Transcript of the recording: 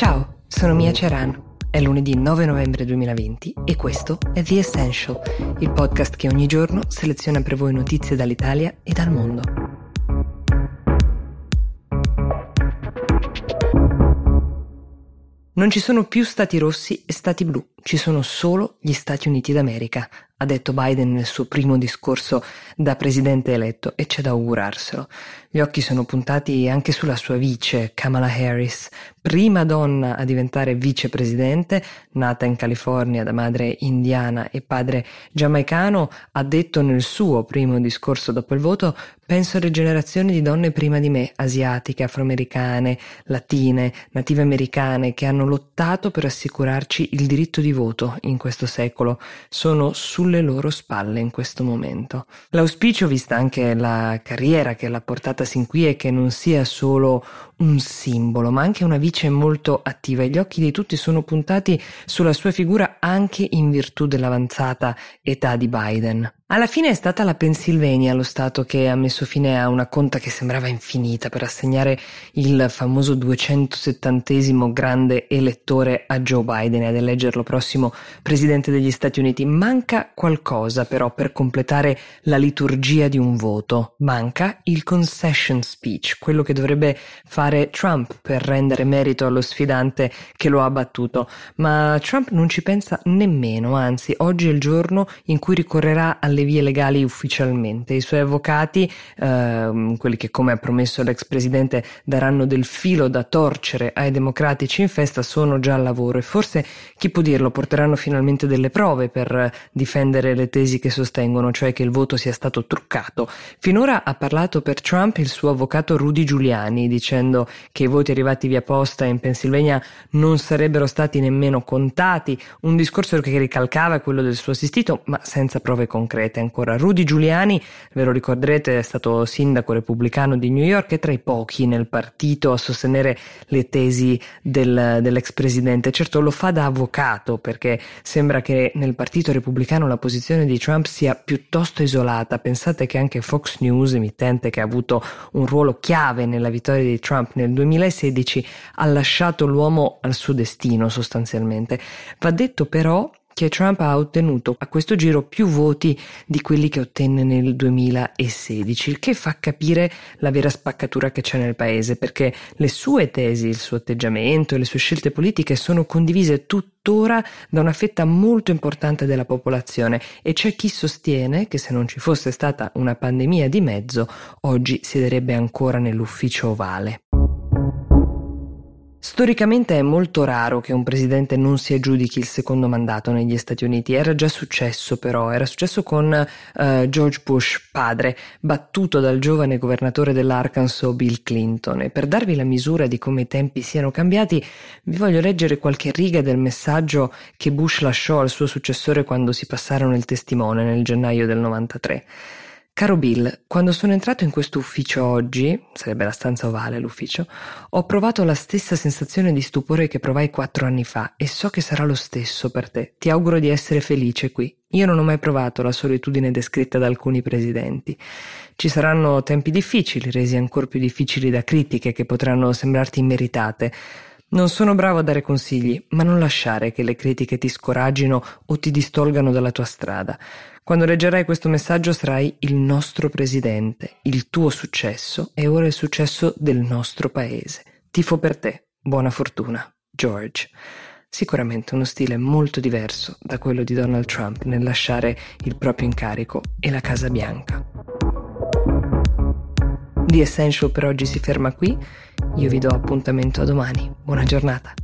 Ciao, sono Mia Ceran. È lunedì 9 novembre 2020 e questo è The Essential, il podcast che ogni giorno seleziona per voi notizie dall'Italia e dal mondo. Non ci sono più stati rossi e stati blu, ci sono solo gli Stati Uniti d'America, ha detto Biden nel suo primo discorso da presidente eletto e c'è da augurarselo. Gli occhi sono puntati anche sulla sua vice, Kamala Harris, prima donna a diventare vicepresidente, nata in California da madre indiana e padre giamaicano, ha detto nel suo primo discorso dopo il voto Penso alle generazioni di donne prima di me, asiatiche, afroamericane, latine, native americane, che hanno lottato per assicurarci il diritto di voto in questo secolo. Sono sulle loro spalle in questo momento. L'auspicio, vista anche la carriera che l'ha portata sin qui, è che non sia solo un simbolo, ma anche una vice molto attiva e gli occhi di tutti sono puntati sulla sua figura anche in virtù dell'avanzata età di Biden. Alla fine è stata la Pennsylvania lo Stato che ha messo fine a una conta che sembrava infinita per assegnare il famoso 270 grande elettore a Joe Biden ad eleggerlo prossimo Presidente degli Stati Uniti. Manca qualcosa però per completare la liturgia di un voto. Manca il concession speech, quello che dovrebbe fare Trump per rendere merito allo sfidante che lo ha battuto. Ma Trump non ci pensa nemmeno, anzi oggi è il giorno in cui ricorrerà alle le vie legali ufficialmente. I suoi avvocati, eh, quelli che come ha promesso l'ex presidente daranno del filo da torcere ai democratici in festa, sono già al lavoro e forse, chi può dirlo, porteranno finalmente delle prove per difendere le tesi che sostengono, cioè che il voto sia stato truccato. Finora ha parlato per Trump il suo avvocato Rudy Giuliani, dicendo che i voti arrivati via posta in Pennsylvania non sarebbero stati nemmeno contati, un discorso che ricalcava quello del suo assistito, ma senza prove concrete ancora. Rudy Giuliani, ve lo ricorderete, è stato sindaco repubblicano di New York e tra i pochi nel partito a sostenere le tesi del, dell'ex presidente. Certo lo fa da avvocato perché sembra che nel partito repubblicano la posizione di Trump sia piuttosto isolata. Pensate che anche Fox News, emittente che ha avuto un ruolo chiave nella vittoria di Trump nel 2016, ha lasciato l'uomo al suo destino sostanzialmente. Va detto però che Trump ha ottenuto a questo giro più voti di quelli che ottenne nel 2016, il che fa capire la vera spaccatura che c'è nel paese, perché le sue tesi, il suo atteggiamento e le sue scelte politiche sono condivise tuttora da una fetta molto importante della popolazione e c'è chi sostiene che se non ci fosse stata una pandemia di mezzo, oggi siederebbe ancora nell'ufficio ovale. Storicamente è molto raro che un presidente non si aggiudichi il secondo mandato negli Stati Uniti. Era già successo però, era successo con uh, George Bush padre, battuto dal giovane governatore dell'Arkansas Bill Clinton. E per darvi la misura di come i tempi siano cambiati, vi voglio leggere qualche riga del messaggio che Bush lasciò al suo successore quando si passarono il testimone nel gennaio del 93. Caro Bill, quando sono entrato in questo ufficio oggi, sarebbe la stanza ovale l'ufficio, ho provato la stessa sensazione di stupore che provai quattro anni fa e so che sarà lo stesso per te. Ti auguro di essere felice qui. Io non ho mai provato la solitudine descritta da alcuni presidenti. Ci saranno tempi difficili, resi ancora più difficili da critiche che potranno sembrarti immeritate. Non sono bravo a dare consigli, ma non lasciare che le critiche ti scoraggino o ti distolgano dalla tua strada. Quando leggerai questo messaggio sarai il nostro presidente, il tuo successo è ora il successo del nostro paese. Tifo per te. Buona fortuna. George. Sicuramente uno stile molto diverso da quello di Donald Trump nel lasciare il proprio incarico e la Casa Bianca. The Essential per oggi si ferma qui. Io vi do appuntamento a domani. Buona giornata.